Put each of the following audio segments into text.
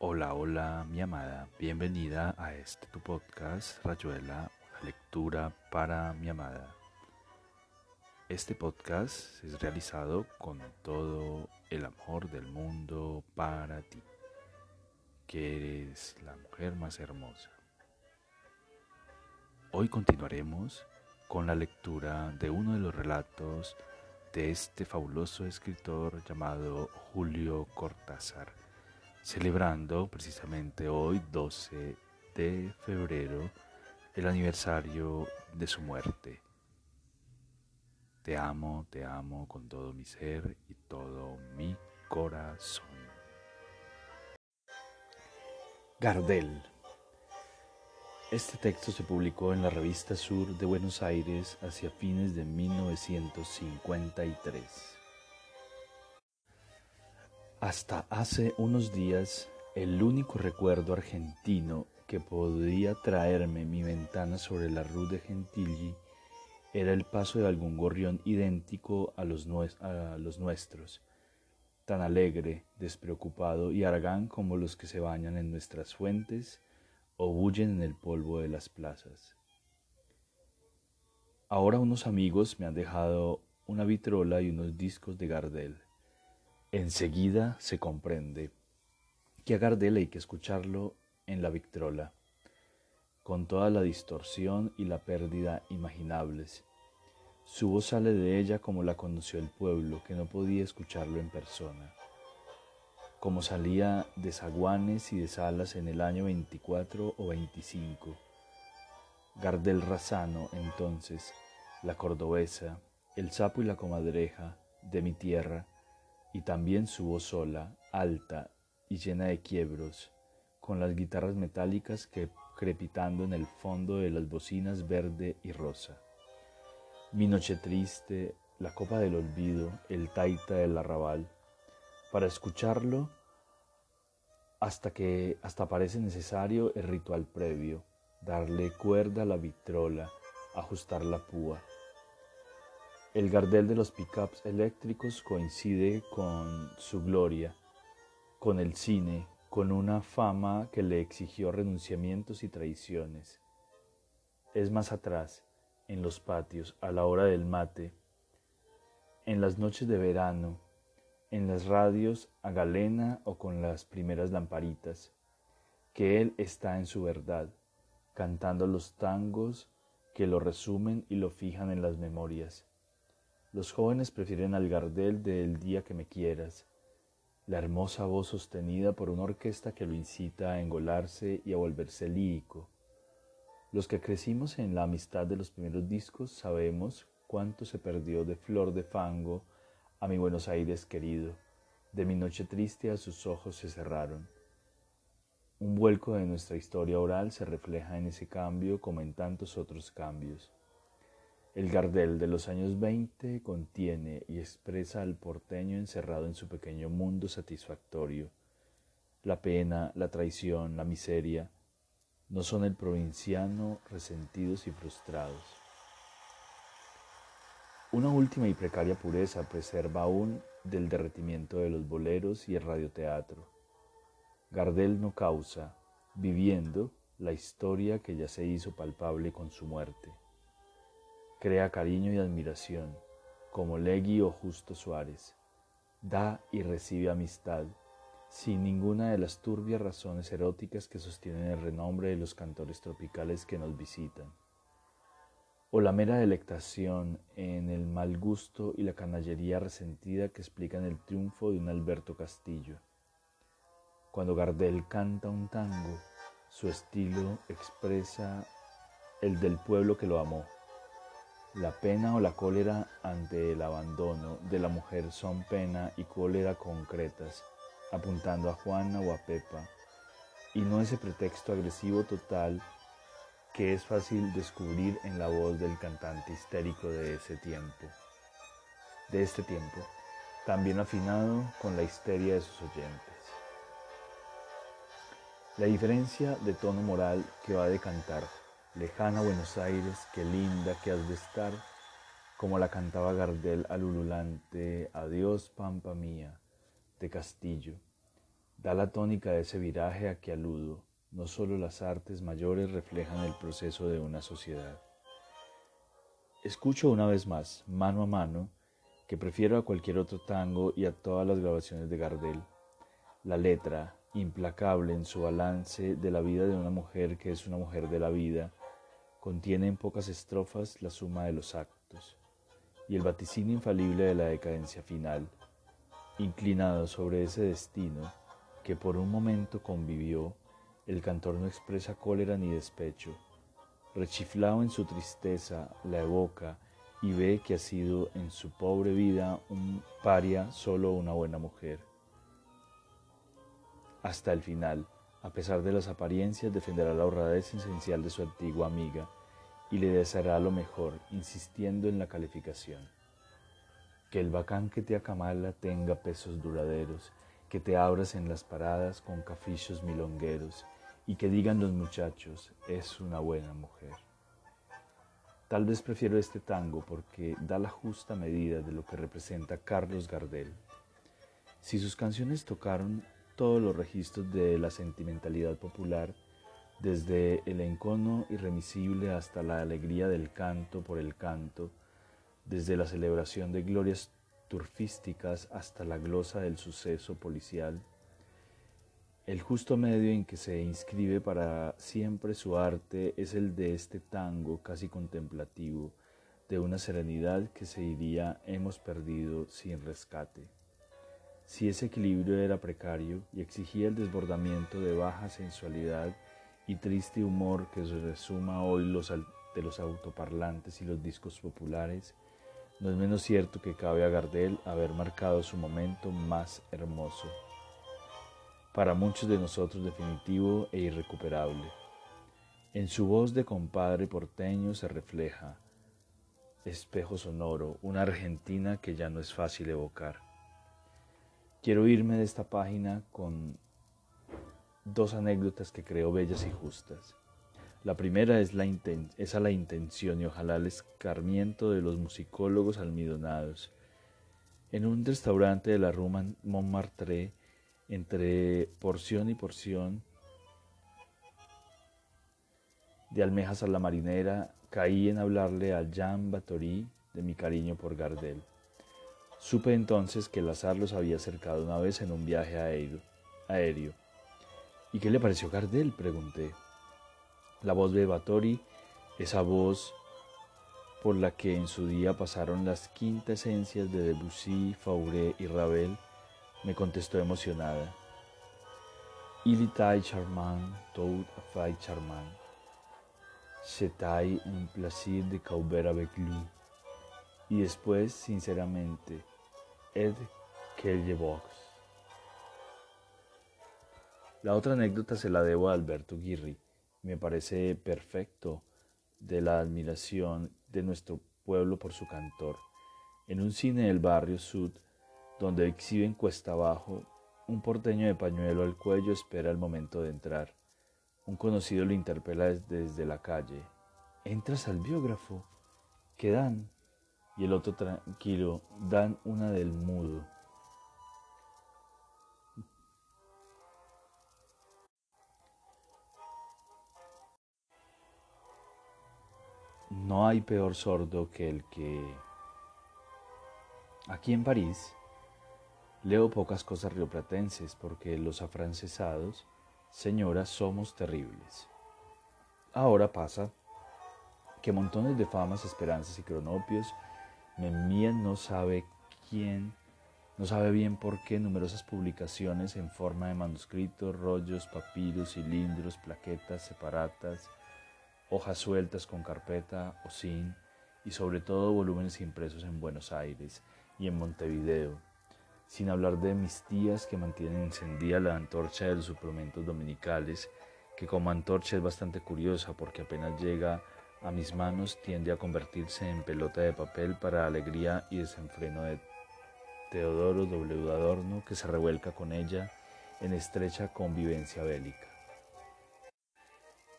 Hola, hola, mi amada. Bienvenida a este tu podcast, Rayuela, una lectura para mi amada. Este podcast es realizado con todo el amor del mundo para ti, que eres la mujer más hermosa. Hoy continuaremos con la lectura de uno de los relatos de este fabuloso escritor llamado Julio Cortázar celebrando precisamente hoy, 12 de febrero, el aniversario de su muerte. Te amo, te amo con todo mi ser y todo mi corazón. Gardel. Este texto se publicó en la revista Sur de Buenos Aires hacia fines de 1953. Hasta hace unos días, el único recuerdo argentino que podía traerme mi ventana sobre la Rue de Gentilly era el paso de algún gorrión idéntico a los, nuestros, tan alegre, despreocupado y argán como los que se bañan en nuestras fuentes o bullen en el polvo de las plazas. Ahora unos amigos me han dejado una vitrola y unos discos de Gardel. Enseguida se comprende que a Gardel hay que escucharlo en la Victrola, con toda la distorsión y la pérdida imaginables. Su voz sale de ella como la conoció el pueblo, que no podía escucharlo en persona, como salía de zaguanes y de salas en el año 24 o 25. Gardel Razano, entonces, la cordobesa, el sapo y la comadreja de mi tierra, y también su voz sola, alta y llena de quiebros, con las guitarras metálicas que crepitando en el fondo de las bocinas verde y rosa. Mi noche triste, la copa del olvido, el taita del arrabal, para escucharlo hasta que hasta parece necesario el ritual previo, darle cuerda a la vitrola, ajustar la púa. El Gardel de los pickups eléctricos coincide con su gloria, con el cine, con una fama que le exigió renunciamientos y traiciones. Es más atrás, en los patios, a la hora del mate, en las noches de verano, en las radios a galena o con las primeras lamparitas, que él está en su verdad, cantando los tangos que lo resumen y lo fijan en las memorias los jóvenes prefieren al Gardel de El día que me quieras, la hermosa voz sostenida por una orquesta que lo incita a engolarse y a volverse lírico. Los que crecimos en la amistad de los primeros discos sabemos cuánto se perdió de Flor de Fango a mi Buenos Aires querido, de mi noche triste a sus ojos se cerraron. Un vuelco de nuestra historia oral se refleja en ese cambio como en tantos otros cambios. El Gardel de los años 20 contiene y expresa al porteño encerrado en su pequeño mundo satisfactorio. La pena, la traición, la miseria no son el provinciano resentidos y frustrados. Una última y precaria pureza preserva aún del derretimiento de los boleros y el radioteatro. Gardel no causa, viviendo, la historia que ya se hizo palpable con su muerte crea cariño y admiración, como Legui o Justo Suárez. Da y recibe amistad, sin ninguna de las turbias razones eróticas que sostienen el renombre de los cantores tropicales que nos visitan, o la mera delectación en el mal gusto y la canallería resentida que explican el triunfo de un Alberto Castillo. Cuando Gardel canta un tango, su estilo expresa el del pueblo que lo amó la pena o la cólera ante el abandono de la mujer son pena y cólera concretas, apuntando a Juana o a Pepa, y no ese pretexto agresivo total que es fácil descubrir en la voz del cantante histérico de ese tiempo, de este tiempo, también afinado con la histeria de sus oyentes. La diferencia de tono moral que va de cantar Lejana Buenos Aires, qué linda que has de estar, como la cantaba Gardel al ululante Adiós, Pampa mía, de Castillo. da la tónica de ese viraje a que aludo. No solo las artes mayores reflejan el proceso de una sociedad. Escucho una vez más, mano a mano, que prefiero a cualquier otro tango y a todas las grabaciones de Gardel. La letra, implacable en su balance de la vida de una mujer que es una mujer de la vida, contiene en pocas estrofas la suma de los actos y el vaticinio infalible de la decadencia final, inclinado sobre ese destino que por un momento convivió, el cantor no expresa cólera ni despecho, rechiflado en su tristeza, la evoca y ve que ha sido en su pobre vida un paria solo una buena mujer. Hasta el final, a pesar de las apariencias, defenderá la honradez esencial de su antigua amiga y le deseará lo mejor, insistiendo en la calificación. Que el bacán que te acamala tenga pesos duraderos, que te abras en las paradas con cafichos milongueros y que digan los muchachos, es una buena mujer. Tal vez prefiero este tango porque da la justa medida de lo que representa Carlos Gardel. Si sus canciones tocaron todos los registros de la sentimentalidad popular, desde el encono irremisible hasta la alegría del canto por el canto, desde la celebración de glorias turfísticas hasta la glosa del suceso policial, el justo medio en que se inscribe para siempre su arte es el de este tango casi contemplativo, de una serenidad que se diría hemos perdido sin rescate. Si ese equilibrio era precario y exigía el desbordamiento de baja sensualidad y triste humor que resuma hoy los de los autoparlantes y los discos populares, no es menos cierto que cabe a Gardel haber marcado su momento más hermoso para muchos de nosotros definitivo e irrecuperable. En su voz de compadre porteño se refleja, espejo sonoro, una Argentina que ya no es fácil evocar. Quiero irme de esta página con dos anécdotas que creo bellas y justas. La primera es, la a la intención y ojalá el escarmiento de los musicólogos almidonados. En un restaurante de la Rue Montmartre entre porción y porción de almejas a la marinera, caí en hablarle a Jean Batory de mi cariño por Gardel. Supe entonces que el azar los había acercado una vez en un viaje aéreo. aéreo. ¿Y qué le pareció Gardel? pregunté. La voz de Batory, esa voz por la que en su día pasaron las quintas esencias de Debussy, Fauré y Ravel, me contestó emocionada. Il était charmant, tout à charmant. C'était un plaisir de cauber avec lui. Y después, sinceramente, Ed Box. La otra anécdota se la debo a Alberto Guirri. Me parece perfecto de la admiración de nuestro pueblo por su cantor. En un cine del barrio Sud, donde exhiben cuesta abajo, un porteño de pañuelo al cuello espera el momento de entrar. Un conocido lo interpela desde la calle. ¿Entras al biógrafo? ¿Qué dan? Y el otro tranquilo, dan una del mudo. No hay peor sordo que el que... Aquí en París Leo pocas cosas rioplatenses porque los afrancesados, señoras, somos terribles. Ahora pasa que montones de famas, esperanzas y cronopios me envían no sabe quién, no sabe bien por qué numerosas publicaciones en forma de manuscritos, rollos, papiros, cilindros, plaquetas separatas, hojas sueltas con carpeta o sin, y sobre todo volúmenes impresos en Buenos Aires y en Montevideo sin hablar de mis tías que mantienen encendida la antorcha de los suplementos dominicales, que como antorcha es bastante curiosa porque apenas llega a mis manos tiende a convertirse en pelota de papel para alegría y desenfreno de Teodoro W. Adorno que se revuelca con ella en estrecha convivencia bélica.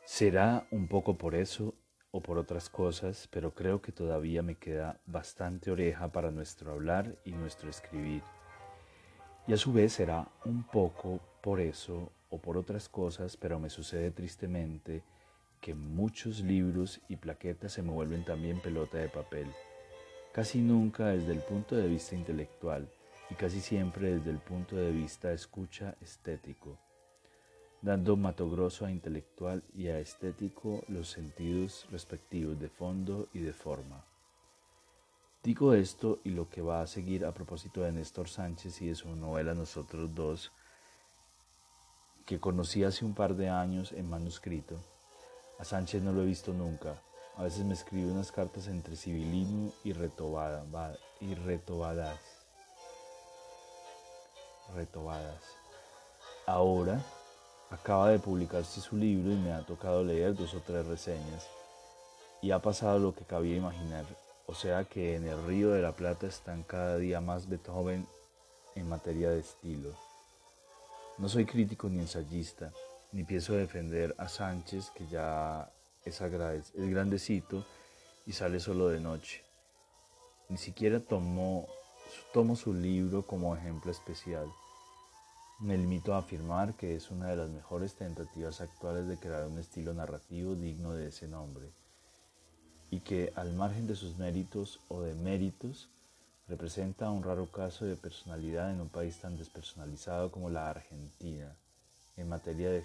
Será un poco por eso o por otras cosas, pero creo que todavía me queda bastante oreja para nuestro hablar y nuestro escribir y a su vez será un poco por eso o por otras cosas, pero me sucede tristemente que muchos libros y plaquetas se me vuelven también pelota de papel, casi nunca desde el punto de vista intelectual y casi siempre desde el punto de vista escucha estético, dando mato grosso a intelectual y a estético los sentidos respectivos de fondo y de forma. Digo esto y lo que va a seguir a propósito de Néstor Sánchez y de su novela Nosotros dos, que conocí hace un par de años en manuscrito. A Sánchez no lo he visto nunca. A veces me escribe unas cartas entre civilino y, retobada, y retobadas. Retobadas. Ahora acaba de publicarse su libro y me ha tocado leer dos o tres reseñas. Y ha pasado lo que cabía imaginar. O sea que en el Río de la Plata están cada día más Beethoven en materia de estilo. No soy crítico ni ensayista, ni pienso defender a Sánchez, que ya es, es grandecito y sale solo de noche. Ni siquiera tomo, tomo su libro como ejemplo especial. Me limito a afirmar que es una de las mejores tentativas actuales de crear un estilo narrativo digno de ese nombre y que al margen de sus méritos o de méritos, representa un raro caso de personalidad en un país tan despersonalizado como la Argentina en materia de,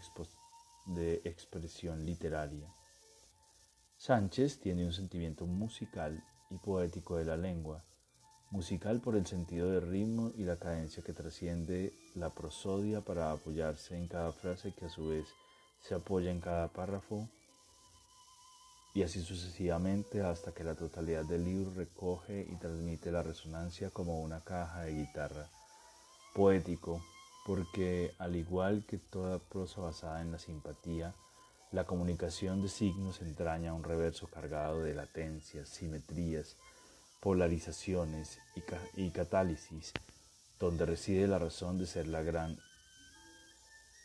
de expresión literaria. Sánchez tiene un sentimiento musical y poético de la lengua, musical por el sentido de ritmo y la cadencia que trasciende la prosodia para apoyarse en cada frase que a su vez se apoya en cada párrafo y así sucesivamente hasta que la totalidad del libro recoge y transmite la resonancia como una caja de guitarra. Poético, porque al igual que toda prosa basada en la simpatía, la comunicación de signos entraña un reverso cargado de latencias, simetrías, polarizaciones y, y catálisis, donde reside la razón de ser la gran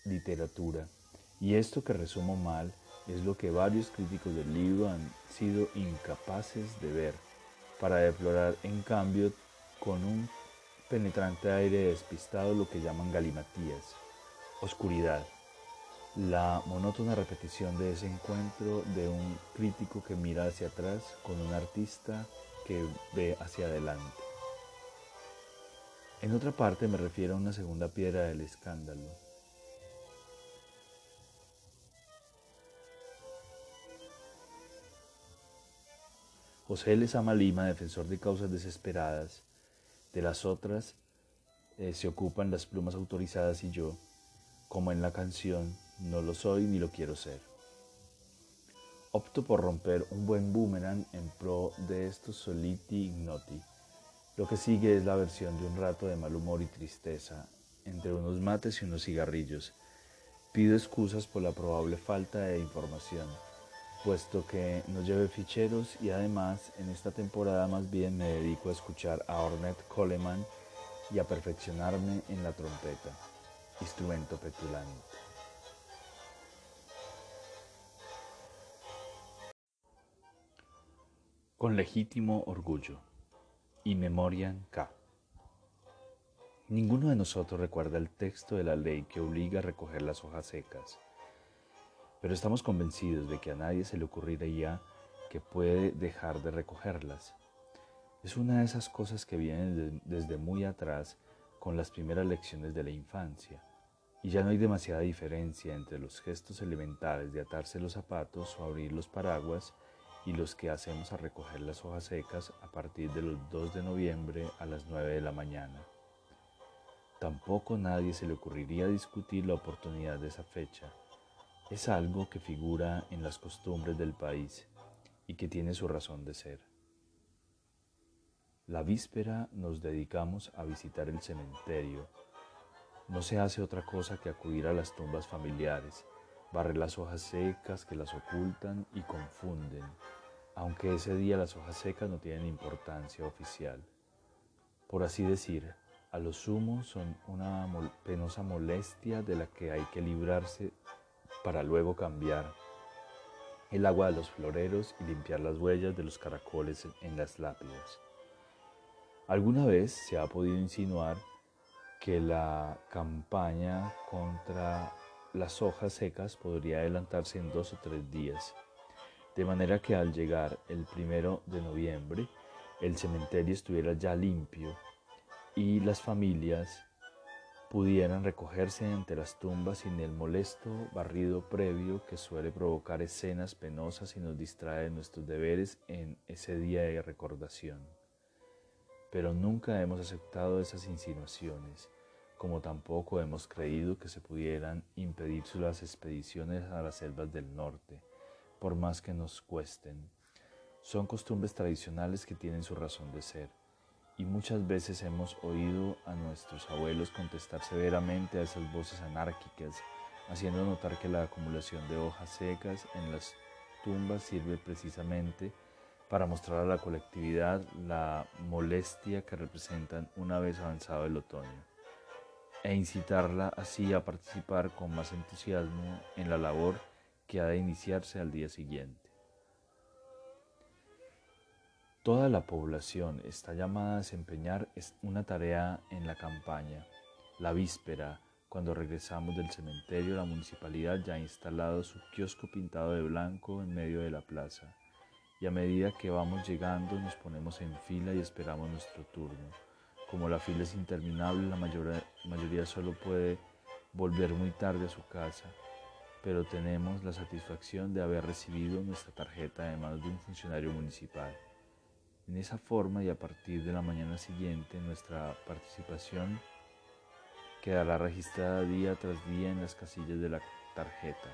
literatura. Y esto que resumo mal, es lo que varios críticos del libro han sido incapaces de ver, para deplorar en cambio con un penetrante aire despistado lo que llaman galimatías, oscuridad, la monótona repetición de ese encuentro de un crítico que mira hacia atrás con un artista que ve hacia adelante. En otra parte me refiero a una segunda piedra del escándalo, José Lezama Lima, defensor de causas desesperadas, de las otras eh, se ocupan las plumas autorizadas y yo, como en la canción, no lo soy ni lo quiero ser. Opto por romper un buen boomerang en pro de estos soliti ignoti. Lo que sigue es la versión de un rato de mal humor y tristeza, entre unos mates y unos cigarrillos. Pido excusas por la probable falta de información puesto que no lleve ficheros y además en esta temporada más bien me dedico a escuchar a Ornette Coleman y a perfeccionarme en la trompeta, instrumento petulante. Con legítimo orgullo. Y Memoriam K. Ninguno de nosotros recuerda el texto de la ley que obliga a recoger las hojas secas pero estamos convencidos de que a nadie se le ocurriría que puede dejar de recogerlas. Es una de esas cosas que vienen desde muy atrás con las primeras lecciones de la infancia, y ya no hay demasiada diferencia entre los gestos elementales de atarse los zapatos o abrir los paraguas y los que hacemos a recoger las hojas secas a partir de los 2 de noviembre a las 9 de la mañana. Tampoco nadie se le ocurriría discutir la oportunidad de esa fecha, es algo que figura en las costumbres del país y que tiene su razón de ser. La víspera nos dedicamos a visitar el cementerio. No se hace otra cosa que acudir a las tumbas familiares, barrer las hojas secas que las ocultan y confunden, aunque ese día las hojas secas no tienen importancia oficial. Por así decir, a lo sumo son una penosa molestia de la que hay que librarse para luego cambiar el agua de los floreros y limpiar las huellas de los caracoles en las lápidas. Alguna vez se ha podido insinuar que la campaña contra las hojas secas podría adelantarse en dos o tres días, de manera que al llegar el primero de noviembre el cementerio estuviera ya limpio y las familias pudieran recogerse entre las tumbas sin el molesto barrido previo que suele provocar escenas penosas y nos distrae de nuestros deberes en ese día de recordación. Pero nunca hemos aceptado esas insinuaciones, como tampoco hemos creído que se pudieran impedir las expediciones a las selvas del norte, por más que nos cuesten. Son costumbres tradicionales que tienen su razón de ser y muchas veces hemos oído a nuestros abuelos contestar severamente a esas voces anárquicas, haciendo notar que la acumulación de hojas secas en las tumbas sirve precisamente para mostrar a la colectividad la molestia que representan una vez avanzado el otoño e incitarla así a participar con más entusiasmo en la labor que ha de iniciarse al día siguiente. Toda la población está llamada a desempeñar una tarea en la campaña. La víspera, cuando regresamos del cementerio, la municipalidad ya ha instalado su kiosco pintado de blanco en medio de la plaza. Y a medida que vamos llegando nos ponemos en fila y esperamos nuestro turno. Como la fila es interminable, la mayoría, mayoría solo puede volver muy tarde a su casa, pero tenemos la satisfacción de haber recibido nuestra tarjeta de manos de un funcionario municipal. En esa forma y a partir de la mañana siguiente nuestra participación quedará registrada día tras día en las casillas de la tarjeta,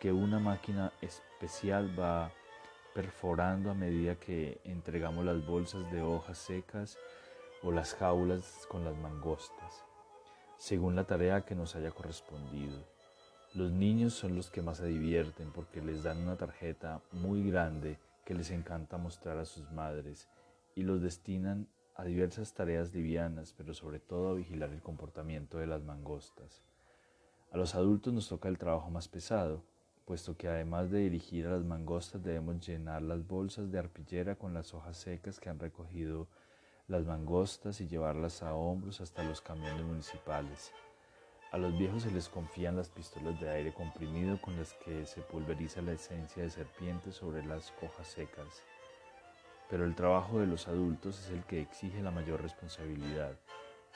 que una máquina especial va perforando a medida que entregamos las bolsas de hojas secas o las jaulas con las mangostas, según la tarea que nos haya correspondido. Los niños son los que más se divierten porque les dan una tarjeta muy grande que les encanta mostrar a sus madres y los destinan a diversas tareas livianas, pero sobre todo a vigilar el comportamiento de las mangostas. A los adultos nos toca el trabajo más pesado, puesto que además de dirigir a las mangostas debemos llenar las bolsas de arpillera con las hojas secas que han recogido las mangostas y llevarlas a hombros hasta los camiones municipales. A los viejos se les confían las pistolas de aire comprimido con las que se pulveriza la esencia de serpiente sobre las hojas secas. Pero el trabajo de los adultos es el que exige la mayor responsabilidad,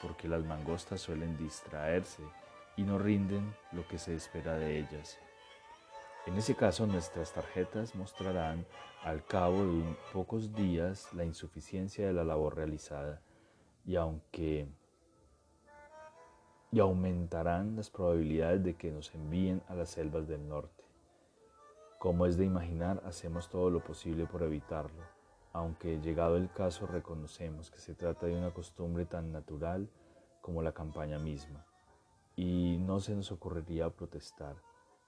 porque las mangostas suelen distraerse y no rinden lo que se espera de ellas. En ese caso, nuestras tarjetas mostrarán al cabo de pocos días la insuficiencia de la labor realizada, y aunque y aumentarán las probabilidades de que nos envíen a las selvas del norte. Como es de imaginar, hacemos todo lo posible por evitarlo, aunque llegado el caso reconocemos que se trata de una costumbre tan natural como la campaña misma, y no se nos ocurriría protestar,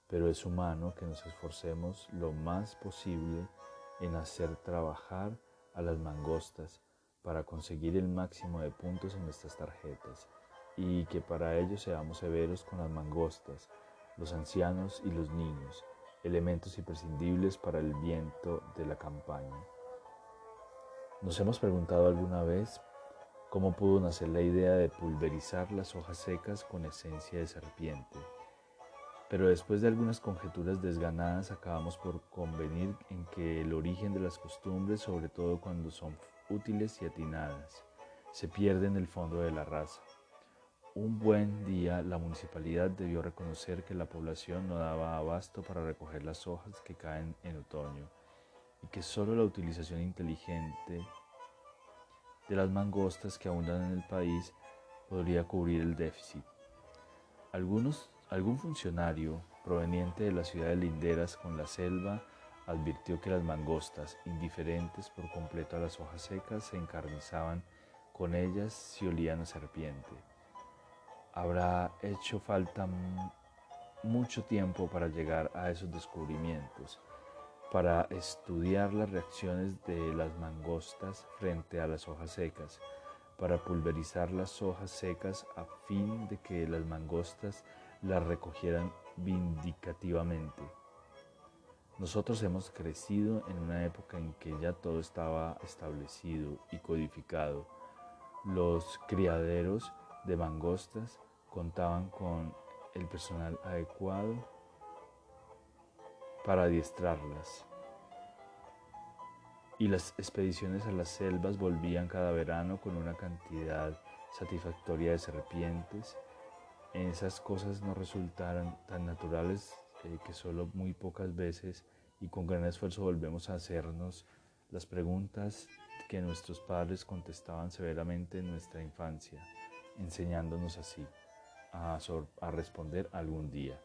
pero es humano que nos esforcemos lo más posible en hacer trabajar a las mangostas para conseguir el máximo de puntos en nuestras tarjetas y que para ello seamos severos con las mangostas, los ancianos y los niños, elementos imprescindibles para el viento de la campaña. ¿Nos hemos preguntado alguna vez cómo pudo nacer la idea de pulverizar las hojas secas con esencia de serpiente? Pero después de algunas conjeturas desganadas acabamos por convenir en que el origen de las costumbres, sobre todo cuando son útiles y atinadas, se pierde en el fondo de la raza. Un buen día la municipalidad debió reconocer que la población no daba abasto para recoger las hojas que caen en otoño y que solo la utilización inteligente de las mangostas que abundan en el país podría cubrir el déficit. Algunos, algún funcionario proveniente de la ciudad de Linderas con la selva advirtió que las mangostas, indiferentes por completo a las hojas secas, se encarnizaban con ellas si olían a serpiente habrá hecho falta mucho tiempo para llegar a esos descubrimientos, para estudiar las reacciones de las mangostas frente a las hojas secas, para pulverizar las hojas secas a fin de que las mangostas las recogieran vindicativamente. Nosotros hemos crecido en una época en que ya todo estaba establecido y codificado. Los criaderos de mangostas contaban con el personal adecuado para adiestrarlas. Y las expediciones a las selvas volvían cada verano con una cantidad satisfactoria de serpientes. Esas cosas no resultaron tan naturales eh, que solo muy pocas veces y con gran esfuerzo volvemos a hacernos las preguntas que nuestros padres contestaban severamente en nuestra infancia, enseñándonos así a, responder algún día.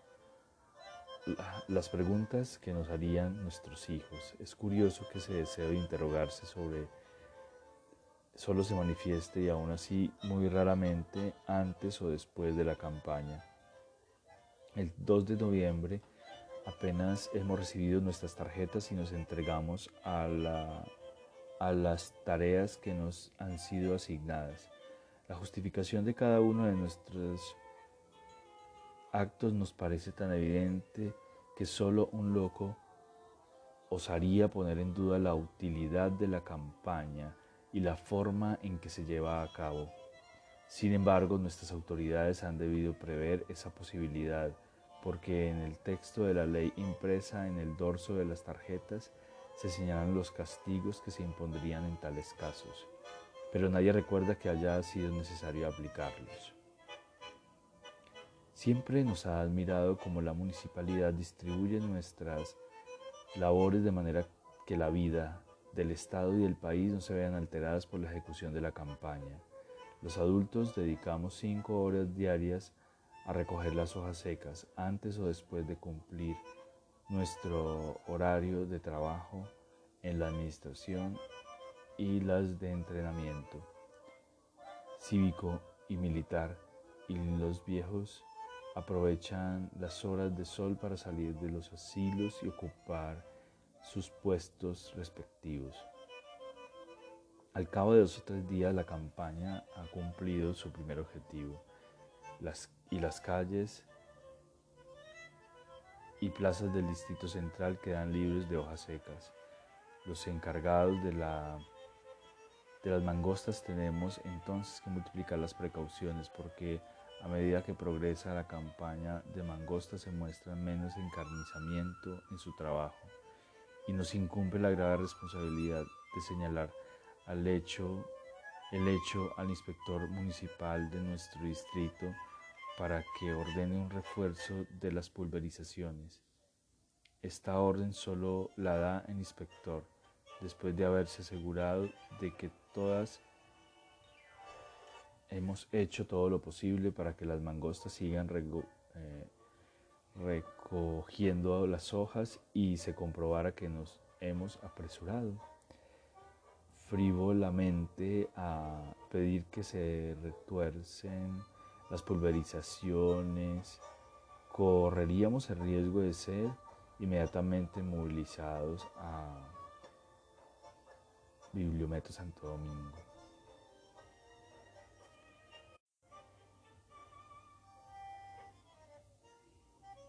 las preguntas que nos harían nuestros hijos. Es curioso que ese deseo de interrogarse sobre solo se manifieste y aún así muy raramente antes o después de la campaña. El 2 de noviembre apenas hemos recibido nuestras tarjetas y nos entregamos a, a las tareas que nos han sido asignadas. La justificación de cada uno de nuestros actos nos parece tan evidente que solo un loco osaría poner en duda la utilidad de la campaña y la forma en que se lleva a cabo. Sin embargo, nuestras autoridades han debido prever esa posibilidad porque en el texto de la ley impresa en el dorso de las tarjetas se señalan los castigos que se impondrían en tales casos, pero nadie recuerda que haya sido necesario aplicarlos. Siempre nos ha admirado cómo la municipalidad distribuye nuestras labores de manera que la vida del Estado y del país no se vean alteradas por la ejecución de la campaña. Los adultos dedicamos cinco horas diarias a recoger las hojas secas antes o después de cumplir nuestro horario de trabajo en la administración y las de entrenamiento cívico y militar y los viejos aprovechan las horas de sol para salir de los asilos y ocupar sus puestos respectivos. Al cabo de dos o tres días la campaña ha cumplido su primer objetivo las, y las calles y plazas del Distrito Central quedan libres de hojas secas. Los encargados de, la, de las mangostas tenemos entonces que multiplicar las precauciones porque a medida que progresa la campaña de mangostas se muestra menos encarnizamiento en su trabajo y nos incumbe la grave responsabilidad de señalar al hecho, el hecho al inspector municipal de nuestro distrito para que ordene un refuerzo de las pulverizaciones. Esta orden solo la da el inspector después de haberse asegurado de que todas hemos hecho todo lo posible para que las mangostas sigan eh, recogiendo las hojas y se comprobara que nos hemos apresurado frívolamente a pedir que se retuercen las pulverizaciones, correríamos el riesgo de ser inmediatamente movilizados a Bibliometro Santo Domingo.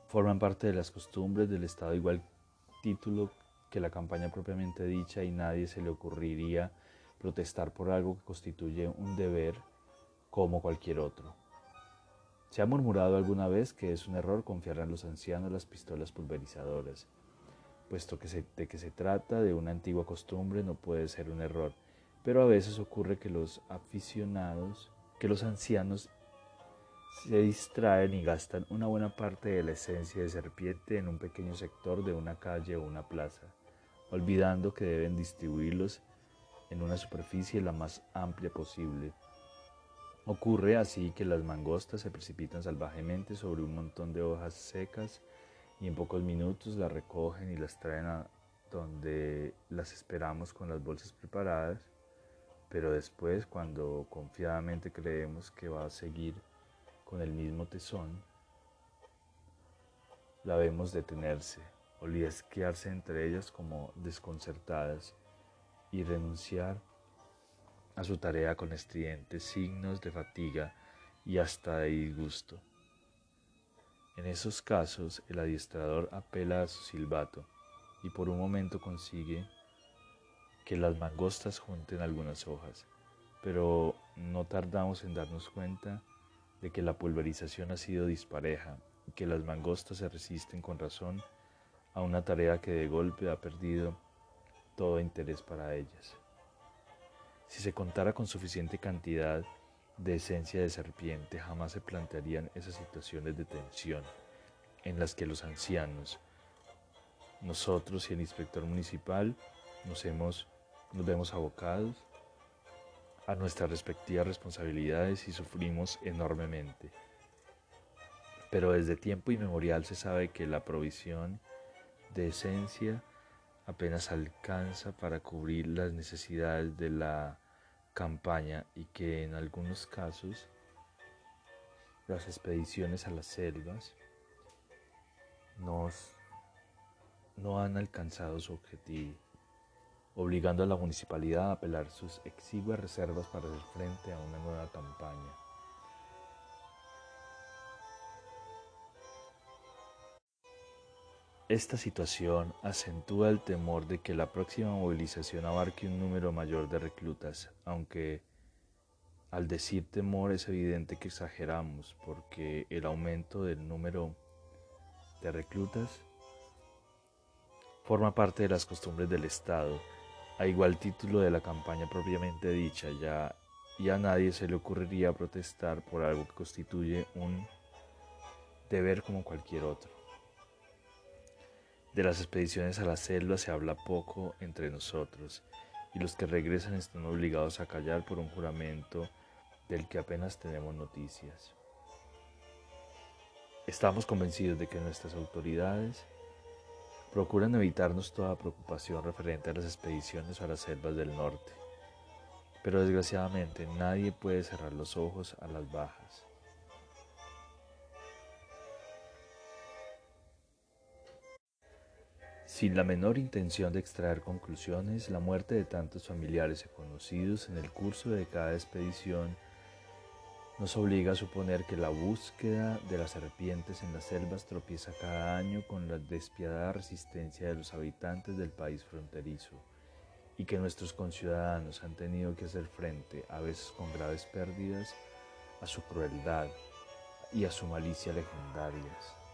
Forman parte de las costumbres del Estado igual título que la campaña propiamente dicha y nadie se le ocurriría protestar por algo que constituye un deber como cualquier otro. Se ha murmurado alguna vez que es un error confiar a los ancianos las pistolas pulverizadoras, puesto que de que se trata de una antigua costumbre no puede ser un error, pero a veces ocurre que los aficionados, que los ancianos se distraen y gastan una buena parte de la esencia de serpiente en un pequeño sector de una calle o una plaza, olvidando que deben distribuirlos en una superficie la más amplia posible. Ocurre así que las mangostas se precipitan salvajemente sobre un montón de hojas secas y en pocos minutos las recogen y las traen a donde las esperamos con las bolsas preparadas, pero después cuando confiadamente creemos que va a seguir con el mismo tesón, la vemos detenerse o liesquearse entre ellas como desconcertadas y renunciar a su tarea con estridentes signos de fatiga y hasta de disgusto. En esos casos el adiestrador apela a su silbato y por un momento consigue que las mangostas junten algunas hojas, pero no tardamos en darnos cuenta de que la pulverización ha sido dispareja y que las mangostas se resisten con razón a una tarea que de golpe ha perdido todo interés para ellas. Si se contara con suficiente cantidad de esencia de serpiente, jamás se plantearían esas situaciones de tensión en las que los ancianos, nosotros y el inspector municipal nos, hemos, nos vemos abocados a nuestras respectivas responsabilidades y sufrimos enormemente. Pero desde tiempo inmemorial se sabe que la provisión de esencia apenas alcanza para cubrir las necesidades de la campaña y que en algunos casos las expediciones a las selvas nos, no han alcanzado su objetivo obligando a la municipalidad a apelar sus exiguas reservas para hacer frente a una nueva campaña. Esta situación acentúa el temor de que la próxima movilización abarque un número mayor de reclutas, aunque al decir temor es evidente que exageramos, porque el aumento del número de reclutas forma parte de las costumbres del Estado a igual título de la campaña propiamente dicha, ya, a nadie se le ocurriría protestar por algo que constituye un deber como cualquier otro. De las expediciones a la selva se habla poco entre nosotros, y los que regresan están obligados a callar por un juramento del que apenas tenemos noticias. Estamos convencidos de que nuestras autoridades procuran evitarnos toda preocupación referente a las expediciones a las selvas del norte. Pero desgraciadamente nadie puede cerrar los ojos a las bajas. Sin la menor intención de extraer conclusiones, la muerte de tantos familiares y conocidos en el curso de cada expedición nos obliga a suponer que la búsqueda de las serpientes en las selvas tropieza cada año con la despiadada resistencia de los habitantes del país fronterizo y que nuestros conciudadanos han tenido que hacer frente, a veces con graves pérdidas, a su crueldad y a su malicia legendarias.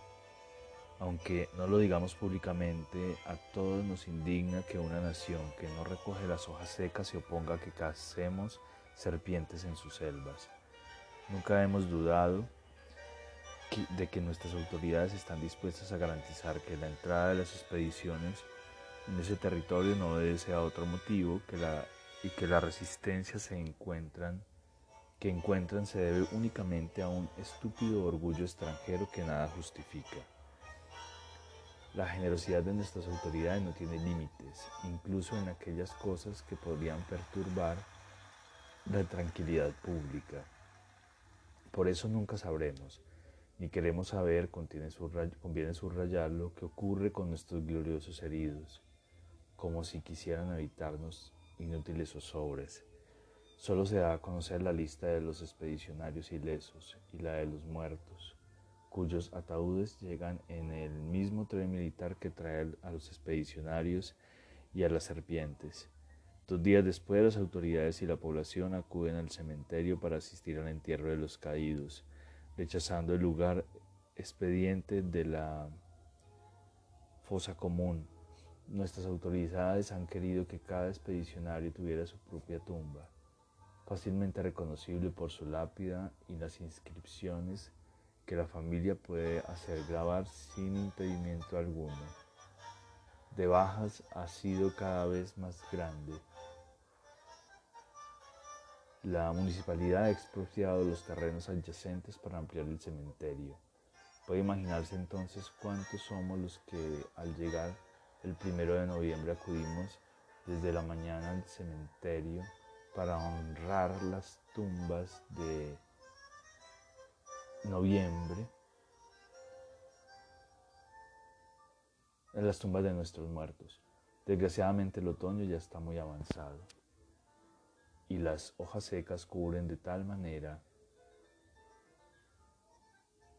Aunque no lo digamos públicamente, a todos nos indigna que una nación que no recoge las hojas secas se oponga a que cacemos serpientes en sus selvas. Nunca hemos dudado de que nuestras autoridades están dispuestas a garantizar que la entrada de las expediciones en ese territorio no obedece a otro motivo que la, y que la resistencia se encuentran, que encuentran se debe únicamente a un estúpido orgullo extranjero que nada justifica. La generosidad de nuestras autoridades no tiene límites, incluso en aquellas cosas que podrían perturbar la tranquilidad pública. Por eso nunca sabremos, ni queremos saber, conviene subrayar lo que ocurre con nuestros gloriosos heridos, como si quisieran evitarnos inútiles zozobres. Solo se da a conocer la lista de los expedicionarios ilesos y la de los muertos, cuyos ataúdes llegan en el mismo tren militar que trae a los expedicionarios y a las serpientes Dos días después, las autoridades y la población acuden al cementerio para asistir al entierro de los caídos, rechazando el lugar expediente de la fosa común. Nuestras autoridades han querido que cada expedicionario tuviera su propia tumba, fácilmente reconocible por su lápida y las inscripciones que la familia puede hacer grabar sin impedimento alguno. De bajas ha sido cada vez más grande la municipalidad ha expropiado los terrenos adyacentes para ampliar el cementerio. Puede imaginarse entonces cuántos somos los que al llegar el primero de noviembre acudimos desde la mañana al cementerio para honrar las tumbas de noviembre, en las tumbas de nuestros muertos. Desgraciadamente el otoño ya está muy avanzado y las hojas secas cubren de tal manera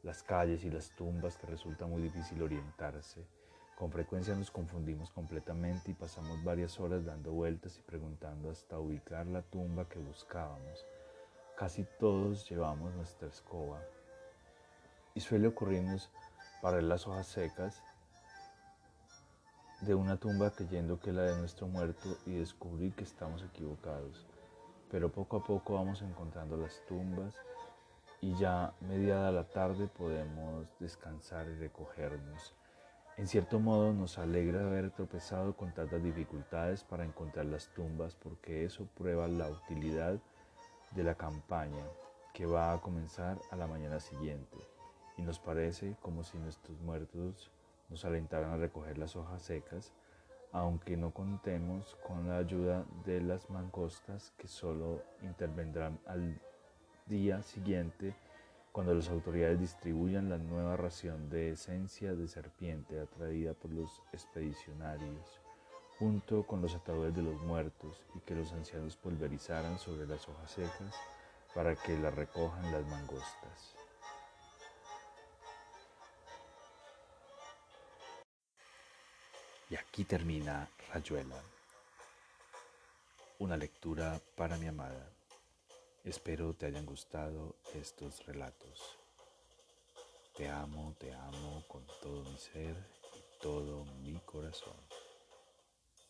las calles y las tumbas que resulta muy difícil orientarse. Con frecuencia nos confundimos completamente y pasamos varias horas dando vueltas y preguntando hasta ubicar la tumba que buscábamos. Casi todos llevamos nuestra escoba y suele ocurrirnos barrer las hojas secas de una tumba creyendo que es la de nuestro muerto y descubrir que estamos equivocados. Pero poco a poco vamos encontrando las tumbas y ya mediada la tarde podemos descansar y recogernos. En cierto modo nos alegra haber tropezado con tantas dificultades para encontrar las tumbas porque eso prueba la utilidad de la campaña que va a comenzar a la mañana siguiente y nos parece como si nuestros muertos nos alentaran a recoger las hojas secas, aunque no contemos con la ayuda de las mangostas que solo intervendrán al día siguiente cuando las autoridades distribuyan la nueva ración de esencia de serpiente atraída por los expedicionarios junto con los ataúdes de los muertos y que los ancianos pulverizaran sobre las hojas secas para que las recojan las mangostas. Y aquí termina Rayuela, una lectura para mi amada. Espero te hayan gustado estos relatos. Te amo, te amo con todo mi ser y todo mi corazón.